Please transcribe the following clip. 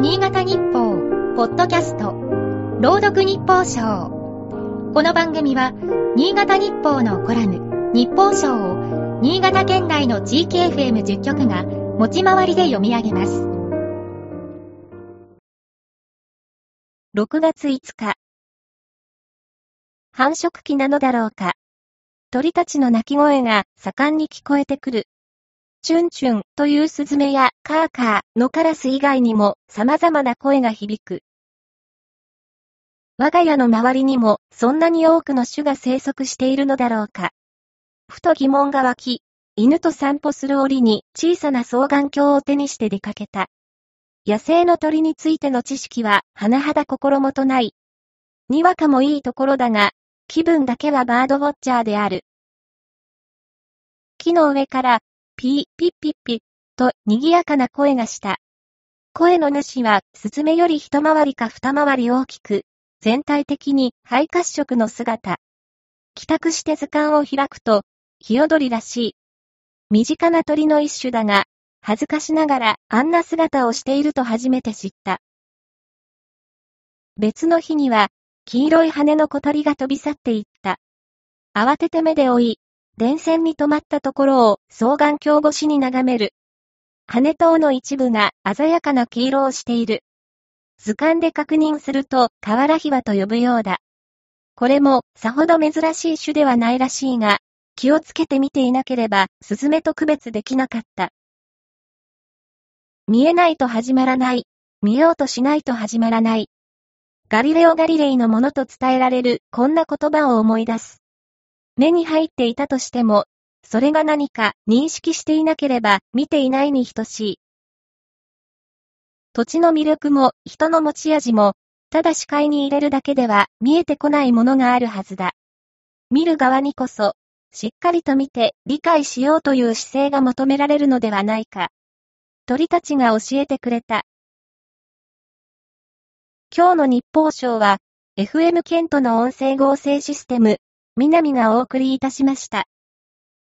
新潟日報、ポッドキャスト、朗読日報賞。この番組は、新潟日報のコラム、日報賞を、新潟県内の地域 FM10 局が、持ち回りで読み上げます。6月5日。繁殖期なのだろうか。鳥たちの鳴き声が盛んに聞こえてくる。チュンチュンというスズメやカーカーのカラス以外にも様々な声が響く。我が家の周りにもそんなに多くの種が生息しているのだろうか。ふと疑問が湧き、犬と散歩する折に小さな双眼鏡を手にして出かけた。野生の鳥についての知識は甚だ心もとない。にわかもいいところだが、気分だけはバードウォッチャーである。木の上から、ピー、ピッピッピッ、と賑やかな声がした。声の主は、スズメより一回りか二回り大きく、全体的に肺褐色の姿。帰宅して図鑑を開くと、ヒヨドリらしい。身近な鳥の一種だが、恥ずかしながらあんな姿をしていると初めて知った。別の日には、黄色い羽の小鳥が飛び去っていった。慌てて目で追い、電線に止まったところを双眼鏡越しに眺める。羽塔の一部が鮮やかな黄色をしている。図鑑で確認すると、河原ヒワと呼ぶようだ。これも、さほど珍しい種ではないらしいが、気をつけて見ていなければ、スズメと区別できなかった。見えないと始まらない。見ようとしないと始まらない。ガリレオ・ガリレイのものと伝えられるこんな言葉を思い出す。目に入っていたとしても、それが何か認識していなければ見ていないに等しい。土地の魅力も人の持ち味も、ただ視界に入れるだけでは見えてこないものがあるはずだ。見る側にこそ、しっかりと見て理解しようという姿勢が求められるのではないか。鳥たちが教えてくれた。今日の日報賞は、FM ケントの音声合成システム、南がお送りいたしました。